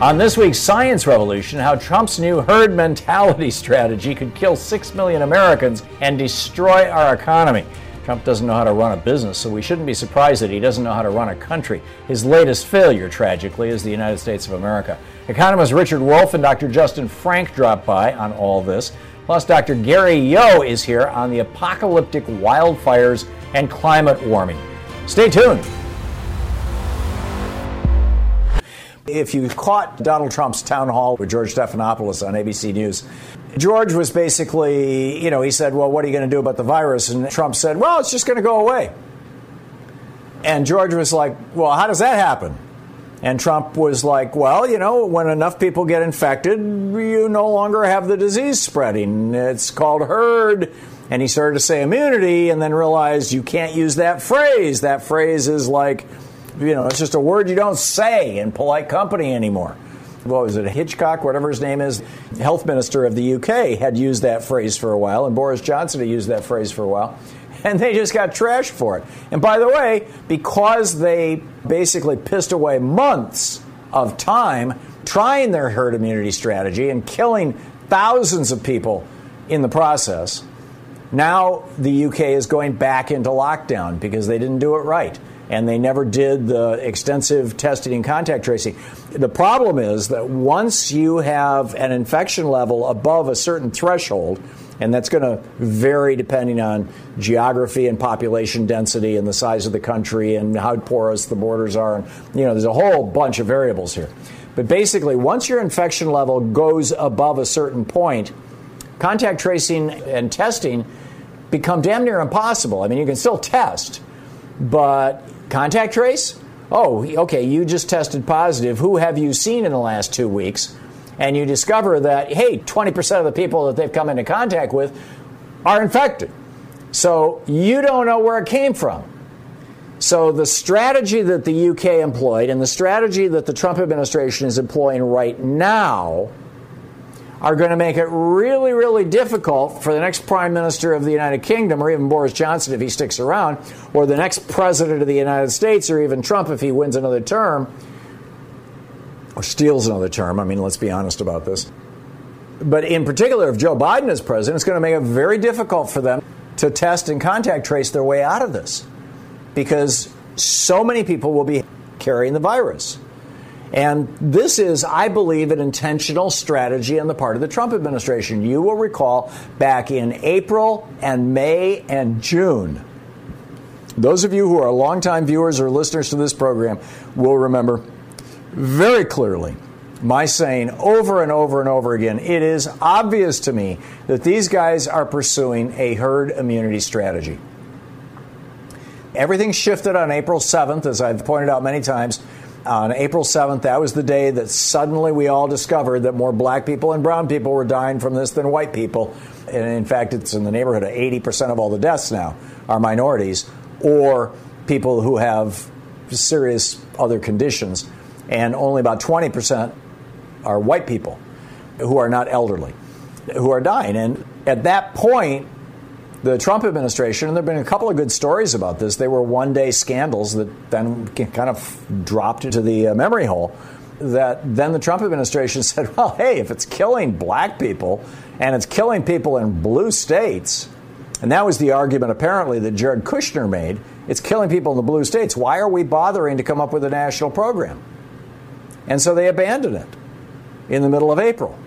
On this week's Science Revolution, how Trump's new herd mentality strategy could kill 6 million Americans and destroy our economy. Trump doesn't know how to run a business, so we shouldn't be surprised that he doesn't know how to run a country. His latest failure, tragically, is the United States of America. Economist Richard Wolff and Dr. Justin Frank drop by on all this. Plus, Dr. Gary Yohe is here on the apocalyptic wildfires and climate warming. Stay tuned. If you caught Donald Trump's town hall with George Stephanopoulos on ABC News, George was basically, you know, he said, Well, what are you going to do about the virus? And Trump said, Well, it's just going to go away. And George was like, Well, how does that happen? And Trump was like, Well, you know, when enough people get infected, you no longer have the disease spreading. It's called herd. And he started to say immunity and then realized you can't use that phrase. That phrase is like, you know, it's just a word you don't say in polite company anymore. What was it, Hitchcock, whatever his name is, health minister of the UK, had used that phrase for a while, and Boris Johnson had used that phrase for a while, and they just got trashed for it. And by the way, because they basically pissed away months of time trying their herd immunity strategy and killing thousands of people in the process, now the UK is going back into lockdown because they didn't do it right and they never did the extensive testing and contact tracing. The problem is that once you have an infection level above a certain threshold, and that's going to vary depending on geography and population density and the size of the country and how porous the borders are. And, you know, there's a whole bunch of variables here. But basically, once your infection level goes above a certain point, contact tracing and testing become damn near impossible. I mean, you can still test, but Contact trace? Oh, okay, you just tested positive. Who have you seen in the last two weeks? And you discover that, hey, 20% of the people that they've come into contact with are infected. So you don't know where it came from. So the strategy that the UK employed and the strategy that the Trump administration is employing right now are going to make it really, really difficult for the next Prime Minister of the United Kingdom, or even Boris Johnson if he sticks around, or the next President of the United States, or even Trump if he wins another term, or steals another term. I mean, let's be honest about this. But in particular, if Joe Biden is president, it's going to make it very difficult for them to test and contact trace their way out of this because so many people will be carrying the virus. And this is, I believe, an intentional strategy on the part of the Trump administration. You will recall back in April and May and June, those of you who are longtime viewers or listeners to this program will remember very clearly my saying over and over and over again it is obvious to me that these guys are pursuing a herd immunity strategy. Everything shifted on April 7th, as I've pointed out many times on April 7th, that was the day that suddenly we all discovered that more black people and brown people were dying from this than white people. And in fact, it's in the neighborhood of 80% of all the deaths now are minorities or people who have serious other conditions. And only about 20% are white people who are not elderly who are dying. And at that point, the Trump administration, and there have been a couple of good stories about this, they were one day scandals that then kind of dropped into the uh, memory hole. That then the Trump administration said, well, hey, if it's killing black people and it's killing people in blue states, and that was the argument apparently that Jared Kushner made, it's killing people in the blue states. Why are we bothering to come up with a national program? And so they abandoned it in the middle of April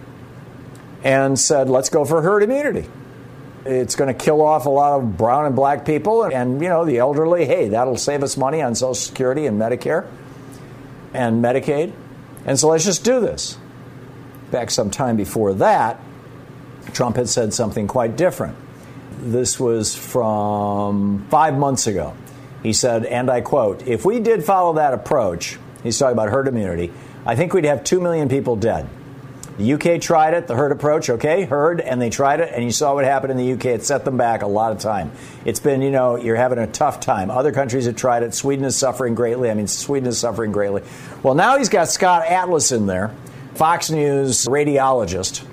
and said, let's go for herd immunity. It's going to kill off a lot of brown and black people. And, you know, the elderly, hey, that'll save us money on Social Security and Medicare and Medicaid. And so let's just do this. Back some time before that, Trump had said something quite different. This was from five months ago. He said, and I quote, if we did follow that approach, he's talking about herd immunity, I think we'd have 2 million people dead. The UK tried it, the herd approach, okay, herd, and they tried it, and you saw what happened in the UK. It set them back a lot of time. It's been, you know, you're having a tough time. Other countries have tried it. Sweden is suffering greatly. I mean, Sweden is suffering greatly. Well, now he's got Scott Atlas in there, Fox News radiologist,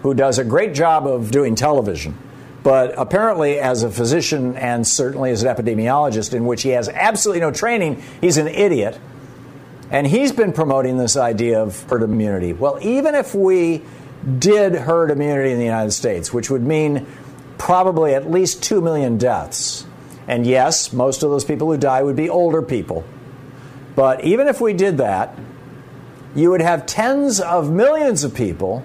who does a great job of doing television. But apparently, as a physician and certainly as an epidemiologist, in which he has absolutely no training, he's an idiot. And he's been promoting this idea of herd immunity. Well, even if we did herd immunity in the United States, which would mean probably at least 2 million deaths, and yes, most of those people who die would be older people. But even if we did that, you would have tens of millions of people,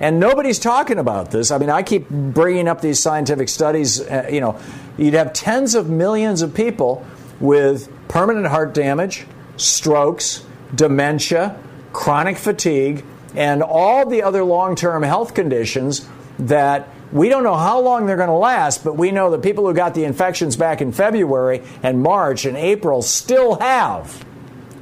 and nobody's talking about this. I mean, I keep bringing up these scientific studies. Uh, you know, you'd have tens of millions of people with permanent heart damage, strokes, dementia, chronic fatigue, and all the other long term health conditions that we don't know how long they're going to last, but we know that people who got the infections back in February and March and April still have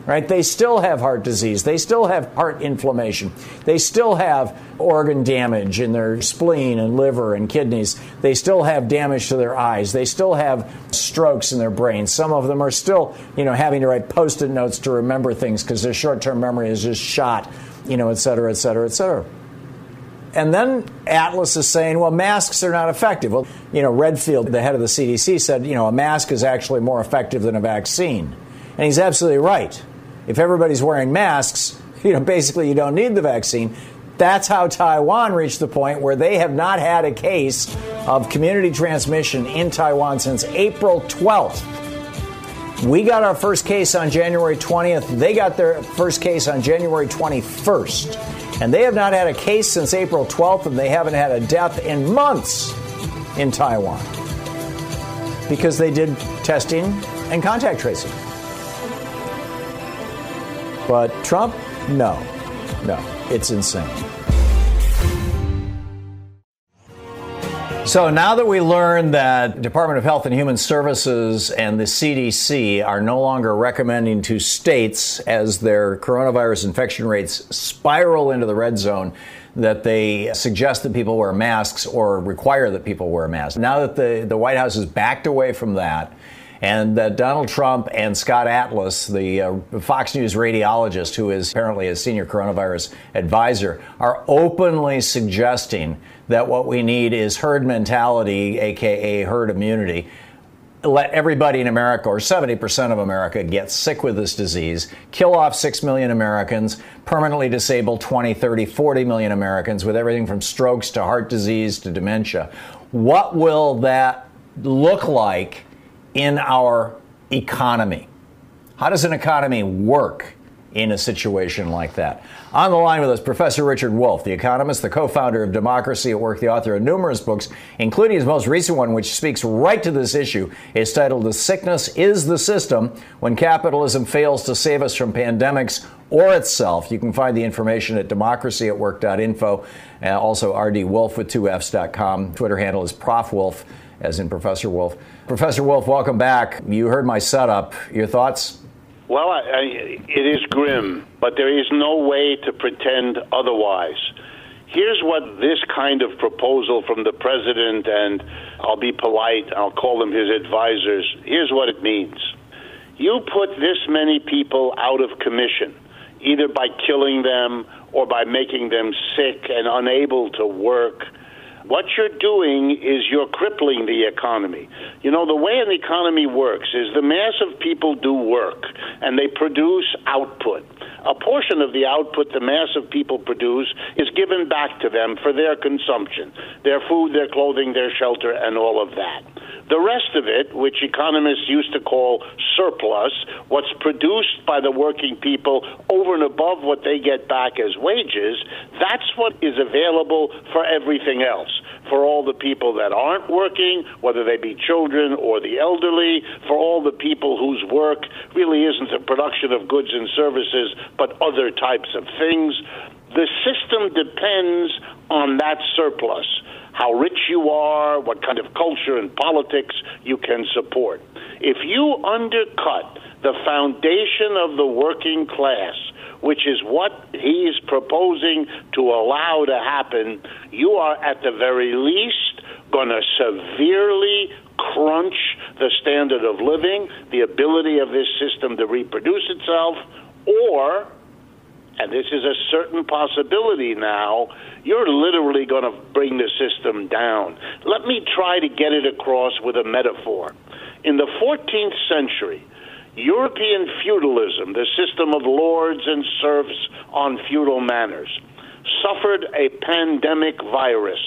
right? They still have heart disease. They still have heart inflammation. They still have organ damage in their spleen and liver and kidneys. They still have damage to their eyes. They still have strokes in their brains. Some of them are still, you know, having to write post-it notes to remember things because their short-term memory is just shot, you know, et cetera, et cetera, et cetera. And then Atlas is saying, well, masks are not effective. Well, you know, Redfield, the head of the CDC, said, you know, a mask is actually more effective than a vaccine. And he's absolutely right if everybody's wearing masks, you know, basically you don't need the vaccine. That's how Taiwan reached the point where they have not had a case of community transmission in Taiwan since April 12th. We got our first case on January 20th. They got their first case on January 21st. And they have not had a case since April 12th, and they haven't had a death in months in Taiwan because they did testing and contact tracing. But Trump, no, no, it's insane. So now that we learned that Department of Health and Human Services and the CDC are no longer recommending to states as their coronavirus infection rates spiral into the red zone that they suggest that people wear masks or require that people wear masks. Now that the, the White House has backed away from that and that Donald Trump and Scott Atlas, the uh, Fox News radiologist who is apparently a senior coronavirus advisor, are openly suggesting that what we need is herd mentality, aka herd immunity. Let everybody in America, or 70% of America, get sick with this disease, kill off 6 million Americans, permanently disable 20, 30, 40 million Americans with everything from strokes to heart disease to dementia. What will that look like in our economy. How does an economy work in a situation like that? On the line with us, Professor Richard Wolff, the economist, the co founder of Democracy at Work, the author of numerous books, including his most recent one, which speaks right to this issue. It's titled The Sickness is the System When Capitalism Fails to Save Us from Pandemics or Itself. You can find the information at democracyatwork.info. Uh, also, rdwolff with two F's.com. Twitter handle is profwolff, as in Professor Wolff. Professor Wolff, welcome back. You heard my setup. Your thoughts? Well, I, I, it is grim, but there is no way to pretend otherwise. Here's what this kind of proposal from the president, and I'll be polite, I'll call them his advisors, here's what it means. You put this many people out of commission, either by killing them or by making them sick and unable to work what you're doing is you're crippling the economy. You know, the way an economy works is the mass of people do work and they produce output. A portion of the output the mass of people produce is given back to them for their consumption their food, their clothing, their shelter, and all of that. The rest of it, which economists used to call surplus, what's produced by the working people over and above what they get back as wages, that's what is available for everything else. For all the people that aren't working, whether they be children or the elderly, for all the people whose work really isn't the production of goods and services, but other types of things. The system depends on that surplus how rich you are, what kind of culture and politics you can support. If you undercut the foundation of the working class, which is what he's proposing to allow to happen, you are at the very least going to severely crunch the standard of living, the ability of this system to reproduce itself, or and this is a certain possibility now, you're literally going to bring the system down. Let me try to get it across with a metaphor. In the 14th century, European feudalism, the system of lords and serfs on feudal manors, suffered a pandemic virus.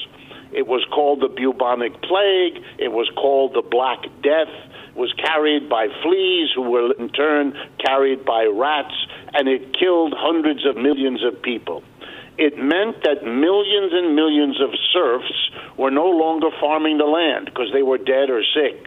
It was called the bubonic plague, it was called the Black Death was carried by fleas, who were in turn carried by rats, and it killed hundreds of millions of people. It meant that millions and millions of serfs were no longer farming the land because they were dead or sick.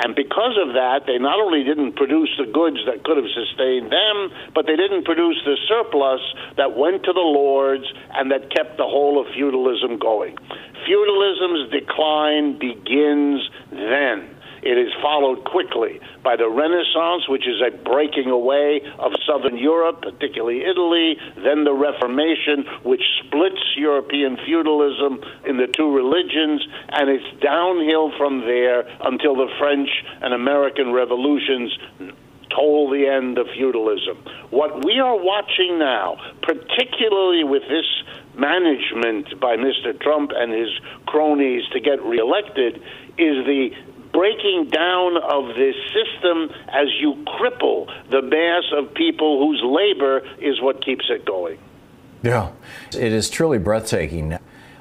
And because of that, they not only didn't produce the goods that could have sustained them, but they didn't produce the surplus that went to the lords and that kept the whole of feudalism going. Feudalism's decline begins then. It is followed quickly by the Renaissance, which is a breaking away of Southern Europe, particularly Italy, then the Reformation, which splits European feudalism in the two religions, and it's downhill from there until the French and American revolutions toll the end of feudalism. What we are watching now, particularly with this management by Mr. Trump and his cronies to get reelected, is the breaking down of this system as you cripple the mass of people whose labor is what keeps it going. Yeah, it is truly breathtaking.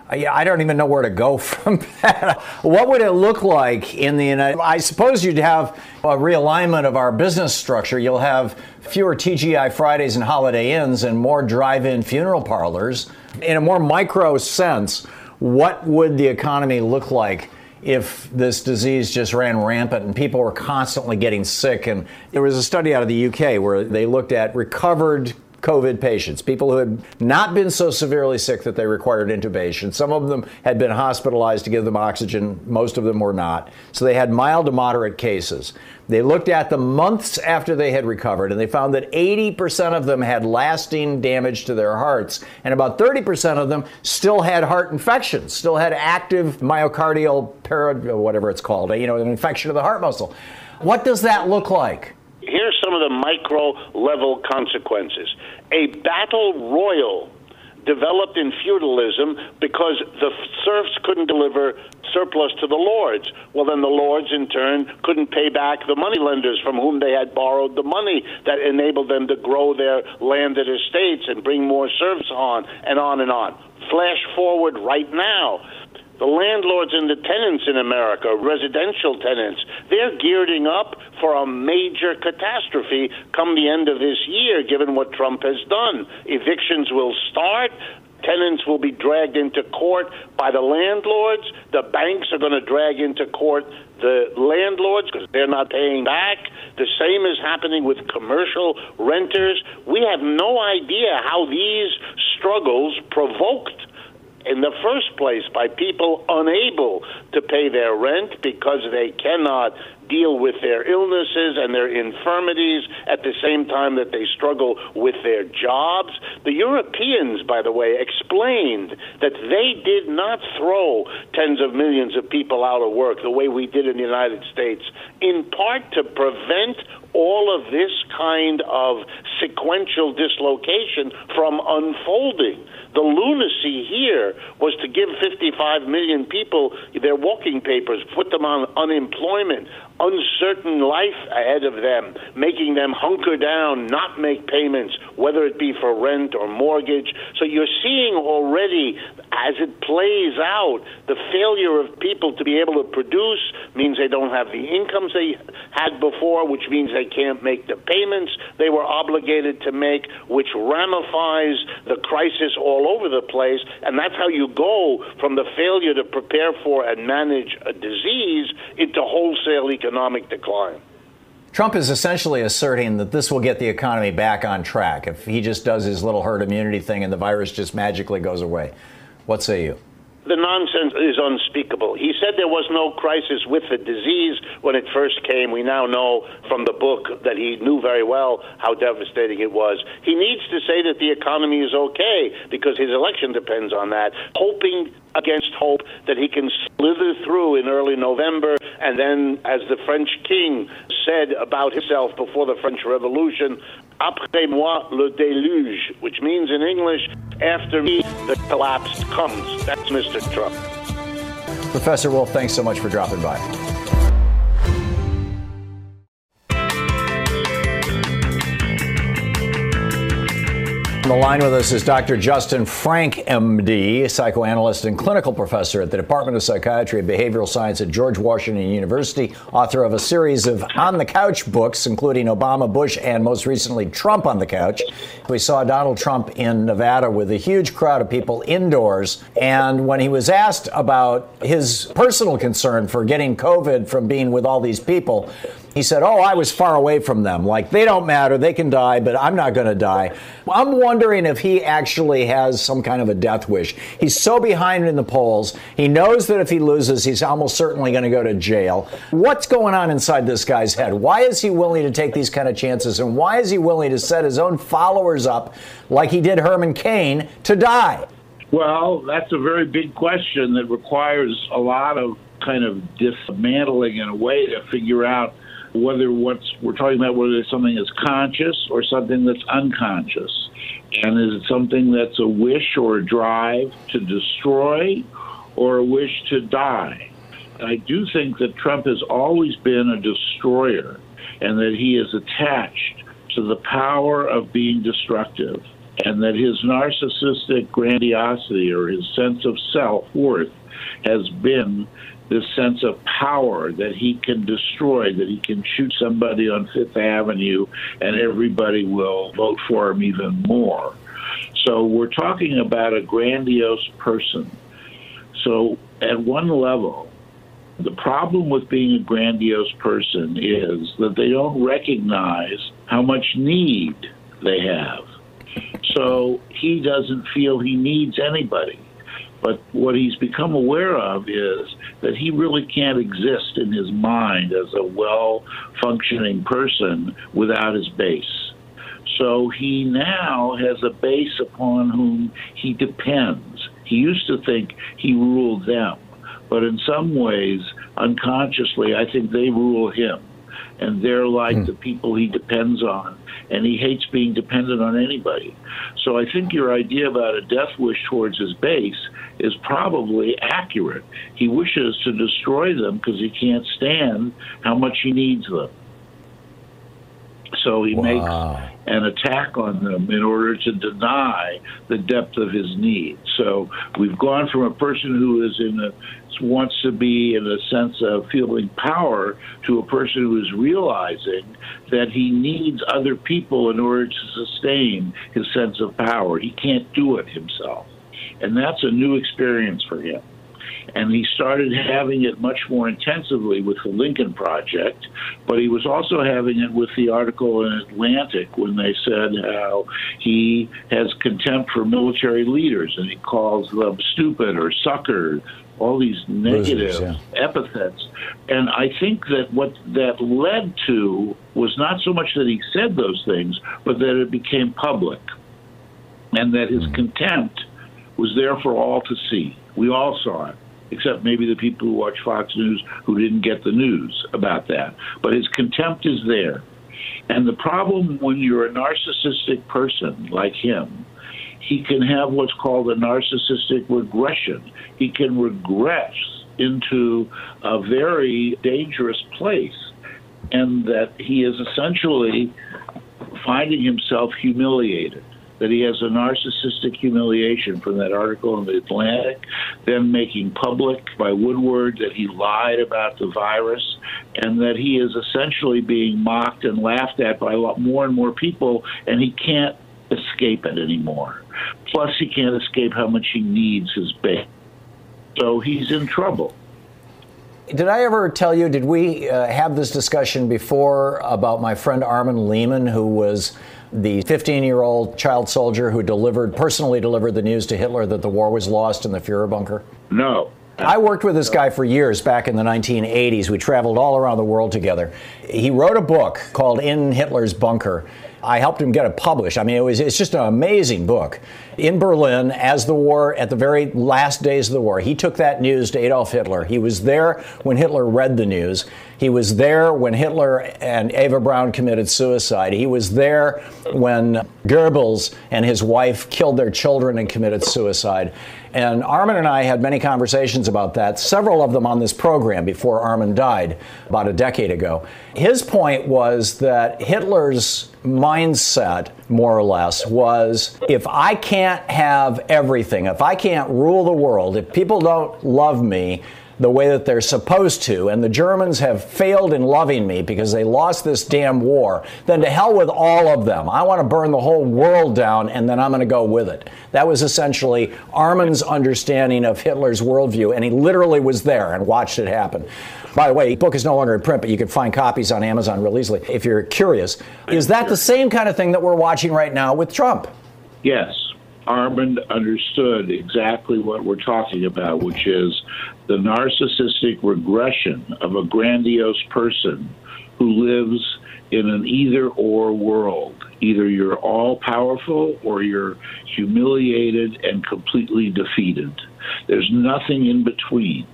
I don't even know where to go from that. What would it look like in the United? I suppose you'd have a realignment of our business structure. You'll have fewer TGI Fridays and Holiday Inns and more drive-in funeral parlors. In a more micro sense, what would the economy look like if this disease just ran rampant and people were constantly getting sick. And there was a study out of the UK where they looked at recovered COVID patients, people who had not been so severely sick that they required intubation. Some of them had been hospitalized to give them oxygen, most of them were not. So they had mild to moderate cases. They looked at the months after they had recovered and they found that 80% of them had lasting damage to their hearts, and about 30% of them still had heart infections, still had active myocardial para, whatever it's called, you know, an infection of the heart muscle. What does that look like? Here's some of the micro level consequences. A battle royal developed in feudalism because the serfs couldn't deliver surplus to the lords. Well, then the lords, in turn, couldn't pay back the moneylenders from whom they had borrowed the money that enabled them to grow their landed estates and bring more serfs on, and on and on. Flash forward right now the landlords and the tenants in America, residential tenants, they're gearing up for a major catastrophe come the end of this year, given what Trump has done. Evictions will start. Tenants will be dragged into court by the landlords. The banks are going to drag into court the landlords because they're not paying back. The same is happening with commercial renters. We have no idea how these struggles provoked in the first place by people unable to pay their rent because they cannot deal with their illnesses and their infirmities at the same time that they struggle with their jobs. The Europeans, by the way, explained that they did not throw tens of millions of people out of work the way we did in the United States, in part to prevent all of this kind of sequential dislocation from unfolding. The lunacy here was to give 55 million people their walking papers, put them on unemployment, uncertain life ahead of them, making them hunker down, not make payments, whether it be for rent or mortgage. So you're seeing already as it plays out, the failure of people to be able to produce means they don't have the incomes they had before, which means they can't make the payments they were obligated to make, which ramifies the crisis all over the place. And that's how you go from the failure to prepare for and manage a disease into wholesale economic decline. Trump is essentially asserting that this will get the economy back on track if he just does his little herd immunity thing and the virus just magically goes away. What say you? The nonsense is unspeakable. He said there was no crisis with the disease when it first came. We now know from the book that he knew very well how devastating it was. He needs to say that the economy is okay because his election depends on that, hoping against hope that he can slither through in early November. And then, as the French king said about himself before the French Revolution, après moi le déluge, which means in English, after me the collapse comes. That's Mr. Trump. Professor Wolff, thanks so much for dropping by. On the line with us is Dr. Justin Frank, MD, psychoanalyst and clinical professor at the Department of Psychiatry and Behavioral Science at George Washington University, author of a series of on the couch books, including Obama, Bush, and most recently Trump on the couch. We saw Donald Trump in Nevada with a huge crowd of people indoors. And when he was asked about his personal concern for getting COVID from being with all these people, he said, Oh, I was far away from them. Like, they don't matter. They can die, but I'm not going to die. I'm wondering if he actually has some kind of a death wish. He's so behind in the polls. He knows that if he loses, he's almost certainly going to go to jail. What's going on inside this guy's head? Why is he willing to take these kind of chances? And why is he willing to set his own followers up, like he did Herman Cain, to die? Well, that's a very big question that requires a lot of kind of dismantling in a way to figure out whether what's we're talking about whether something is conscious or something that's unconscious. And is it something that's a wish or a drive to destroy or a wish to die? I do think that Trump has always been a destroyer and that he is attached to the power of being destructive and that his narcissistic grandiosity or his sense of self worth has been this sense of power that he can destroy, that he can shoot somebody on Fifth Avenue and everybody will vote for him even more. So we're talking about a grandiose person. So at one level, the problem with being a grandiose person is that they don't recognize how much need they have. So he doesn't feel he needs anybody. But what he's become aware of is that he really can't exist in his mind as a well functioning person without his base. So he now has a base upon whom he depends. He used to think he ruled them, but in some ways, unconsciously, I think they rule him. And they're like hmm. the people he depends on and he hates being dependent on anybody. So I think your idea about a death wish towards his base is probably accurate. He wishes to destroy them because he can't stand how much he needs them. So he wow. makes an attack on them in order to deny the depth of his need. So we've gone from a person who is in a wants to be in a sense of feeling power to a person who is realizing that he needs other people in order to sustain his sense of power. He can't do it himself. And that's a new experience for him. And he started having it much more intensively with the Lincoln Project, but he was also having it with the article in Atlantic when they said how he has contempt for military leaders and he calls them stupid or suckers all these negative Losers, yeah. epithets. And I think that what that led to was not so much that he said those things, but that it became public and that his mm. contempt was there for all to see. We all saw it, except maybe the people who watch Fox News who didn't get the news about that. But his contempt is there. And the problem when you're a narcissistic person like him, he can have what's called a narcissistic regression. He can regress into a very dangerous place and that he is essentially finding himself humiliated that he has a narcissistic humiliation from that article in the Atlantic, then making public by Woodward that he lied about the virus, and that he is essentially being mocked and laughed at by a lot more and more people, and he can't escape it anymore. Plus, he can't escape how much he needs his base. So he's in trouble. Did I ever tell you, did we uh, have this discussion before about my friend Armin Lehman, who was the 15 year old child soldier who delivered, personally delivered the news to Hitler that the war was lost in the Fuhrer bunker? No. I worked with this guy for years back in the 1980s. We traveled all around the world together. He wrote a book called In Hitler's Bunker. I helped him get it published. I mean, it was it's just an amazing book. In Berlin, as the war at the very last days of the war, he took that news to Adolf Hitler. He was there when Hitler read the news. He was there when Hitler and Eva Braun committed suicide. He was there when Goebbels and his wife killed their children and committed suicide. And Armin and I had many conversations about that, several of them on this program before Armin died about a decade ago. His point was that Hitler's mindset, more or less, was if I can't have everything, if I can't rule the world, if people don't love me, the way that they're supposed to, and the Germans have failed in loving me because they lost this damn war, then to hell with all of them. I want to burn the whole world down, and then I'm going to go with it. That was essentially Armin's understanding of Hitler's worldview, and he literally was there and watched it happen. By the way, book is no longer in print, but you can find copies on Amazon real easily if you're curious. Is that the same kind of thing that we're watching right now with Trump? Yes. Armand understood exactly what we're talking about, which is the narcissistic regression of a grandiose person who lives in an either or world. Either you're all powerful or you're humiliated and completely defeated. There's nothing in between.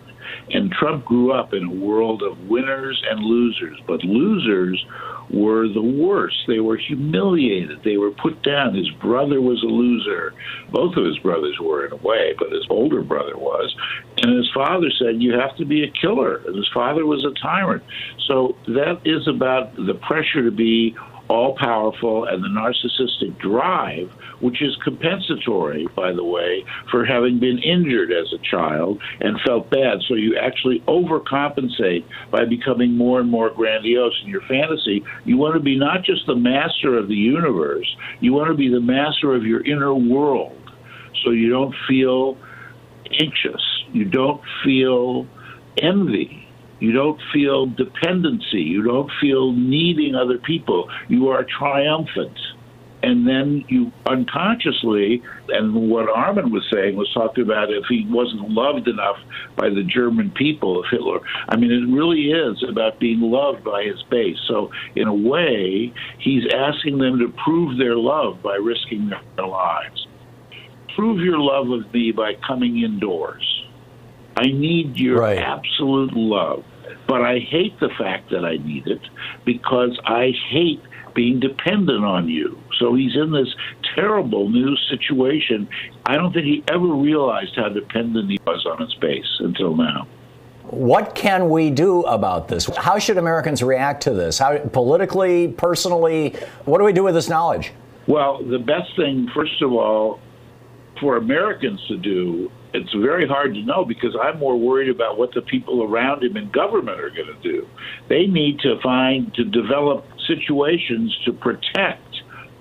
And Trump grew up in a world of winners and losers, but losers were the worst. They were humiliated. They were put down. His brother was a loser. Both of his brothers were, in a way, but his older brother was. And his father said, You have to be a killer. And his father was a tyrant. So that is about the pressure to be all powerful and the narcissistic drive, which is compensatory, by the way, for having been injured as a child and felt bad. So you actually overcompensate by becoming more and more grandiose in your fantasy. You want to be not just the master of the universe, you want to be the master of your inner world. So you don't feel anxious, you don't feel envy you don't feel dependency. You don't feel needing other people. You are triumphant. And then you unconsciously, and what Armin was saying was talking about if he wasn't loved enough by the German people of Hitler. I mean, it really is about being loved by his base. So, in a way, he's asking them to prove their love by risking their lives. Prove your love of me by coming indoors. I need your right. absolute love. But I hate the fact that I need it because I hate being dependent on you. So he's in this terrible new situation. I don't think he ever realized how dependent he was on his base until now. What can we do about this? How should Americans react to this? How politically, personally, what do we do with this knowledge? Well, the best thing, first of all, for Americans to do it's very hard to know because I'm more worried about what the people around him in government are going to do. They need to find to develop situations to protect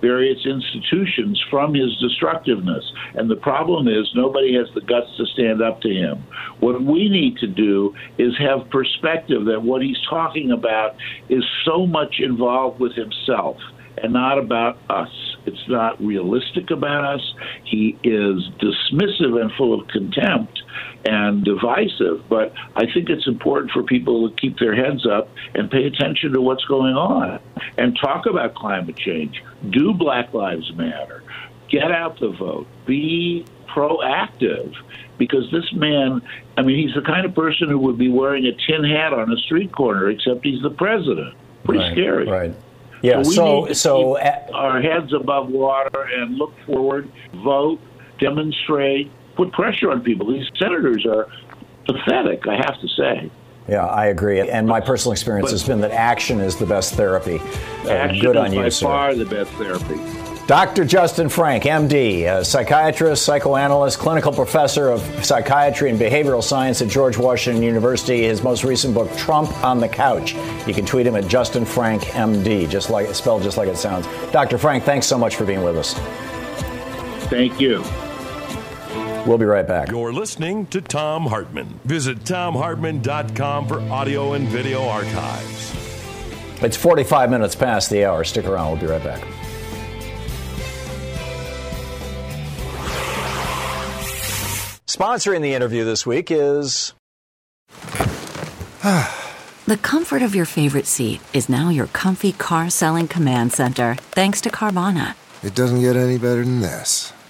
various institutions from his destructiveness. And the problem is nobody has the guts to stand up to him. What we need to do is have perspective that what he's talking about is so much involved with himself and not about us. It's not realistic about us. He is dismissive and full of contempt and divisive. But I think it's important for people to keep their heads up and pay attention to what's going on and talk about climate change. Do Black Lives Matter? Get out the vote. Be proactive because this man, I mean, he's the kind of person who would be wearing a tin hat on a street corner, except he's the president. Pretty right, scary. Right. Yeah. So, so, so our heads above water and look forward, vote, demonstrate, put pressure on people. These senators are pathetic, I have to say. Yeah, I agree. And my personal experience but, has been that action is the best therapy. Uh, action good is on by you, far the best therapy. Dr. Justin Frank, MD, psychiatrist, psychoanalyst, clinical professor of psychiatry and behavioral science at George Washington University. His most recent book, Trump on the Couch. You can tweet him at Justin Frank, MD, just like spelled just like it sounds. Dr. Frank, thanks so much for being with us. Thank you. We'll be right back. You're listening to Thom Hartmann. Visit thomhartmann.com for audio and video archives. It's 45 minutes past the hour. Stick around. We'll be right back. Sponsoring the interview this week is. the comfort of your favorite seat is now your comfy car selling command center, thanks to Carvana. It doesn't get any better than this.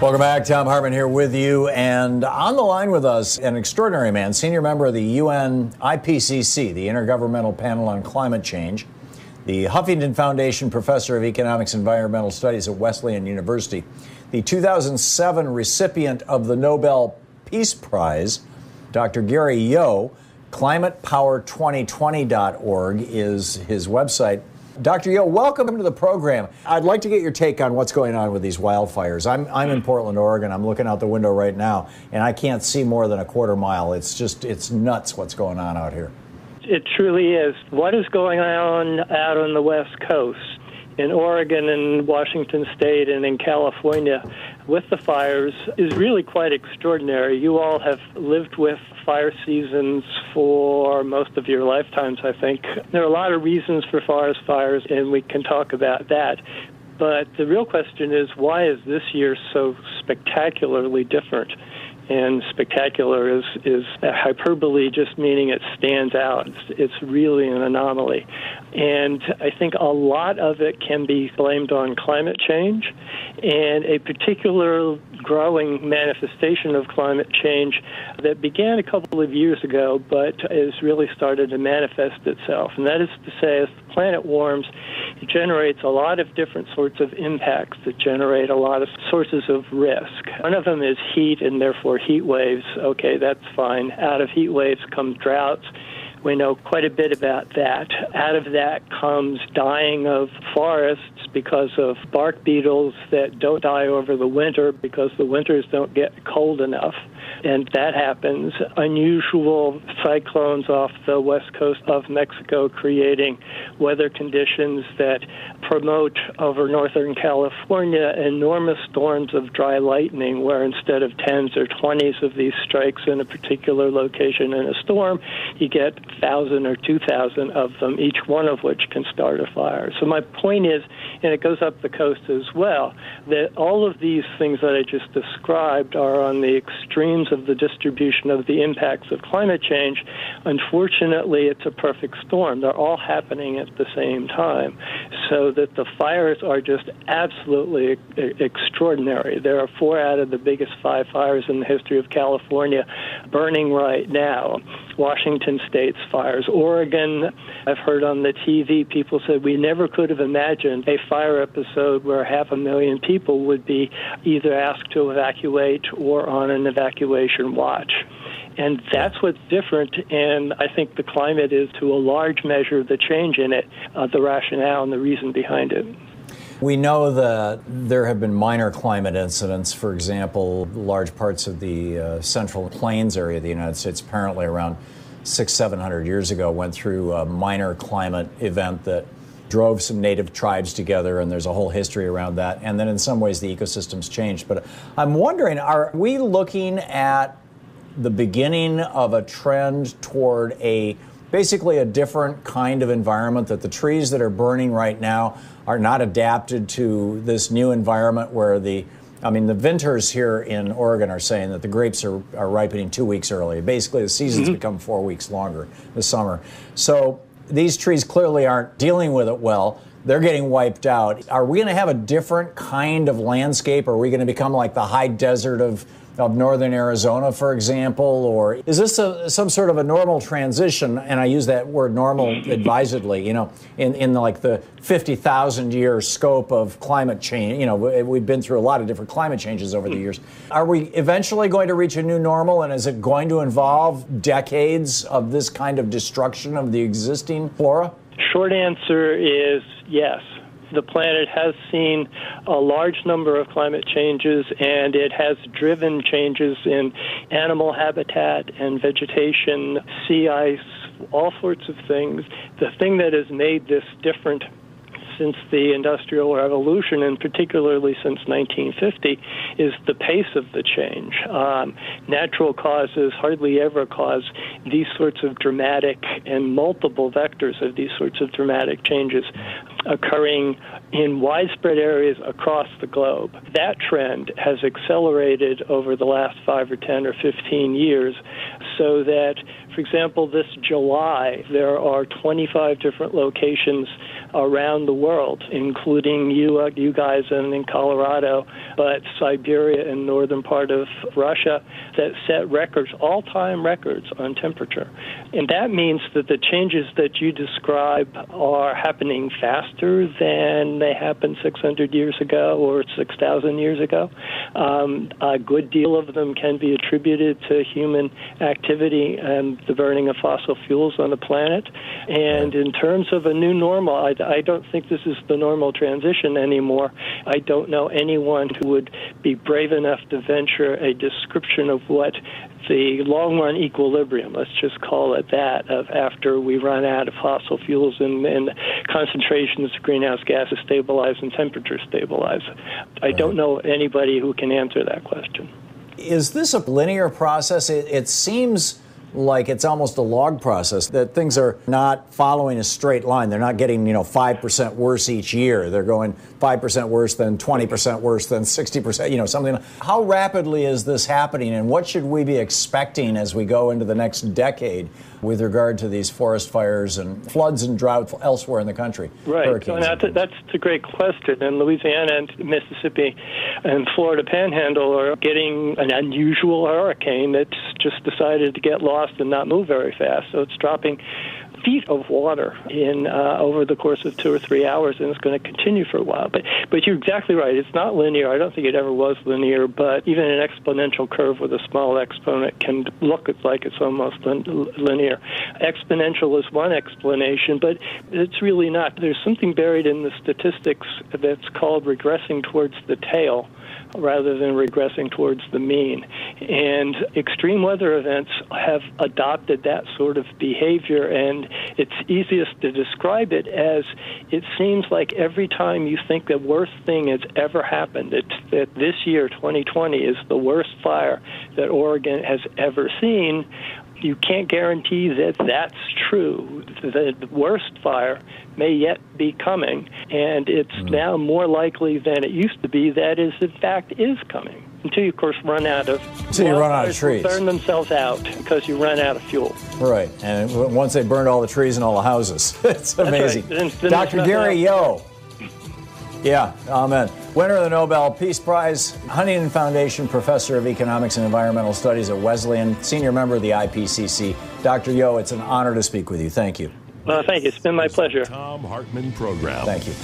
Welcome back. Thom Hartmann here with you. And on the line with us, an extraordinary man, senior member of the UN IPCC, the Intergovernmental Panel on Climate Change, the Huffington Foundation Professor of Economics and Environmental Studies at Wesleyan University, the 2007 recipient of the Nobel Peace Prize, Dr. Gary Yohe. ClimatePower2020.org is his website. Dr. Yohe, welcome to the program. I'd like to get your take on what's going on with these wildfires. I'm, I'm in hmm. Portland, Oregon. I'm looking out the window right now, and I can't see more than a quarter mile. It's just, it's nuts what's going on out here. It truly is. What is going on out on the West Coast? in Oregon and Washington State and in California with the fires is really quite extraordinary. You all have lived with fire seasons for most of your lifetimes, I think. There are a lot of reasons for forest fires, and we can talk about that. But the real question is why is this year so spectacularly different? And spectacular is is hyperbole, just meaning it stands out. It's, it's really an anomaly, and I think a lot of it can be blamed on climate change, and a particular growing manifestation of climate change that began a couple of years ago, but has really started to manifest itself. And that is to say, as the planet warms, it generates a lot of different sorts of impacts that generate a lot of sources of risk. One of them is heat and therefore heat waves. Okay, that's fine. Out of heat waves come droughts. We know quite a bit about that. Out of that comes dying of forests because of bark beetles that don't die over the winter because the winters don't get cold enough and that happens. Unusual cyclones off the west coast of Mexico creating weather conditions that promote over northern California enormous storms of dry lightning, where instead of tens or twenties of these strikes in a particular location in a storm, you get thousand or two thousand of them, each one of which can start a fire. So my point is, and it goes up the coast as well, that all of these things that I just described are on the extremes of the distribution of the impacts of climate change. Unfortunately, it's a perfect storm. They're all happening at the same time, so that the fires are just absolutely extraordinary. There are four out of the biggest five fires in the history of California burning right now. Washington State's fires. Oregon, I've heard on the TV, people said we never could have imagined a fire episode where half a million people would be either asked to evacuate or on an evacuation watch. And that's what's different. And I think the climate is, to a large measure, the change in it, uh, the rationale and the reason behind it. We know that there have been minor climate incidents. For example, large parts of the uh, central plains area of the United States, apparently around six, seven hundred years ago, went through a minor climate event that drove some native tribes together, and there's a whole history around that. And then in some ways, the ecosystem's changed. But I'm wondering are we looking at the beginning of a trend toward a basically a different kind of environment that the trees that are burning right now are not adapted to this new environment where the I mean, the vintners here in Oregon are saying that the grapes are, are ripening two weeks early. Basically, the seasons mm-hmm. become four weeks longer this summer. So these trees clearly aren't dealing with it well. They're getting wiped out. Are we going to have a different kind of landscape? Are we going to become like the high desert of of northern Arizona, for example? Or is this a, some sort of a normal transition? And I use that word normal advisedly, you know, in, in like the 50,000 year scope of climate change. You know, we've been through a lot of different climate changes over the hmm. years. Are we eventually going to reach a new normal? And is it going to involve decades of this kind of destruction of the existing flora? Short answer is yes the planet has seen a large number of climate changes and it has driven changes in animal habitat and vegetation, sea ice, all sorts of things. The thing that has made this different since the Industrial Revolution, and particularly since 1950, is the pace of the change. Um, natural causes hardly ever cause these sorts of dramatic and multiple vectors of these sorts of dramatic changes occurring in widespread areas across the globe. That trend has accelerated over the last five or 10 or 15 years, so that, for example, this July, there are 25 different locations around the world, including you, uh, you guys in, in Colorado, but Siberia and northern part of Russia, that set records, all-time records on temperature. And that means that the changes that you describe are happening faster than they happened 600 years ago or 6,000 years ago. Um, a good deal of them can be attributed to human activity and the burning of fossil fuels on the planet. And in terms of a new normal, I, I don't think this is the normal transition anymore. I don't know anyone who would be brave enough to venture a description of what the long run equilibrium, let's just call it that, of after we run out of fossil fuels and, and concentrations of greenhouse gases stabilize and temperatures stabilize. I don't know anybody who can answer that question. Is this a linear process? It, it seems like it's almost a log process that things are not following a straight line. They're not getting, you know, 5% worse each year. They're going 5% worse than 20% worse than 60%, you know, something. How rapidly is this happening and what should we be expecting as we go into the next decade with regard to these forest fires and floods and drought elsewhere in the country? Right. So that's, a, that's a great question. And Louisiana and Mississippi and Florida Panhandle are getting an unusual hurricane that's just decided to get lost and not move very fast. So it's dropping feet of water in uh, over the course of two or three hours, and it's going to continue for a while. But but you're exactly right. It's not linear. I don't think it ever was linear. But even an exponential curve with a small exponent can look like it's almost linear. Exponential is one explanation, but it's really not. There's something buried in the statistics that's called regressing towards the tail rather than regressing towards the mean. And extreme weather events have adopted that sort of behavior, and it's easiest to describe it as it seems like every time you think the worst thing has ever happened, it's that this year, 2020, is the worst fire that Oregon has ever seen you can't guarantee that that's true. The worst fire may yet be coming, and it's mm. now more likely than it used to be that is, in fact, is coming. Until you, of course, run out of. Until you run out of trees. Burn themselves out because you run out of fuel. Right, and once they burned all the trees and all the houses, it's amazing. Right. Dr. Gary Yohe. Yeah, amen. Winner of the Nobel Peace Prize, Huntington Foundation Professor of Economics and Environmental Studies at Wesleyan, Senior Member of the IPCC. Dr. Yohe, it's an honor to speak with you. Thank you. Well, thank you. It's been my pleasure. Thom Hartmann Program. Thank you.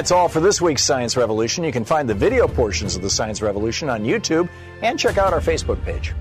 That's all for this week's Science Revolution. You can find the video portions of the Science Revolution on YouTube and check out our Facebook page.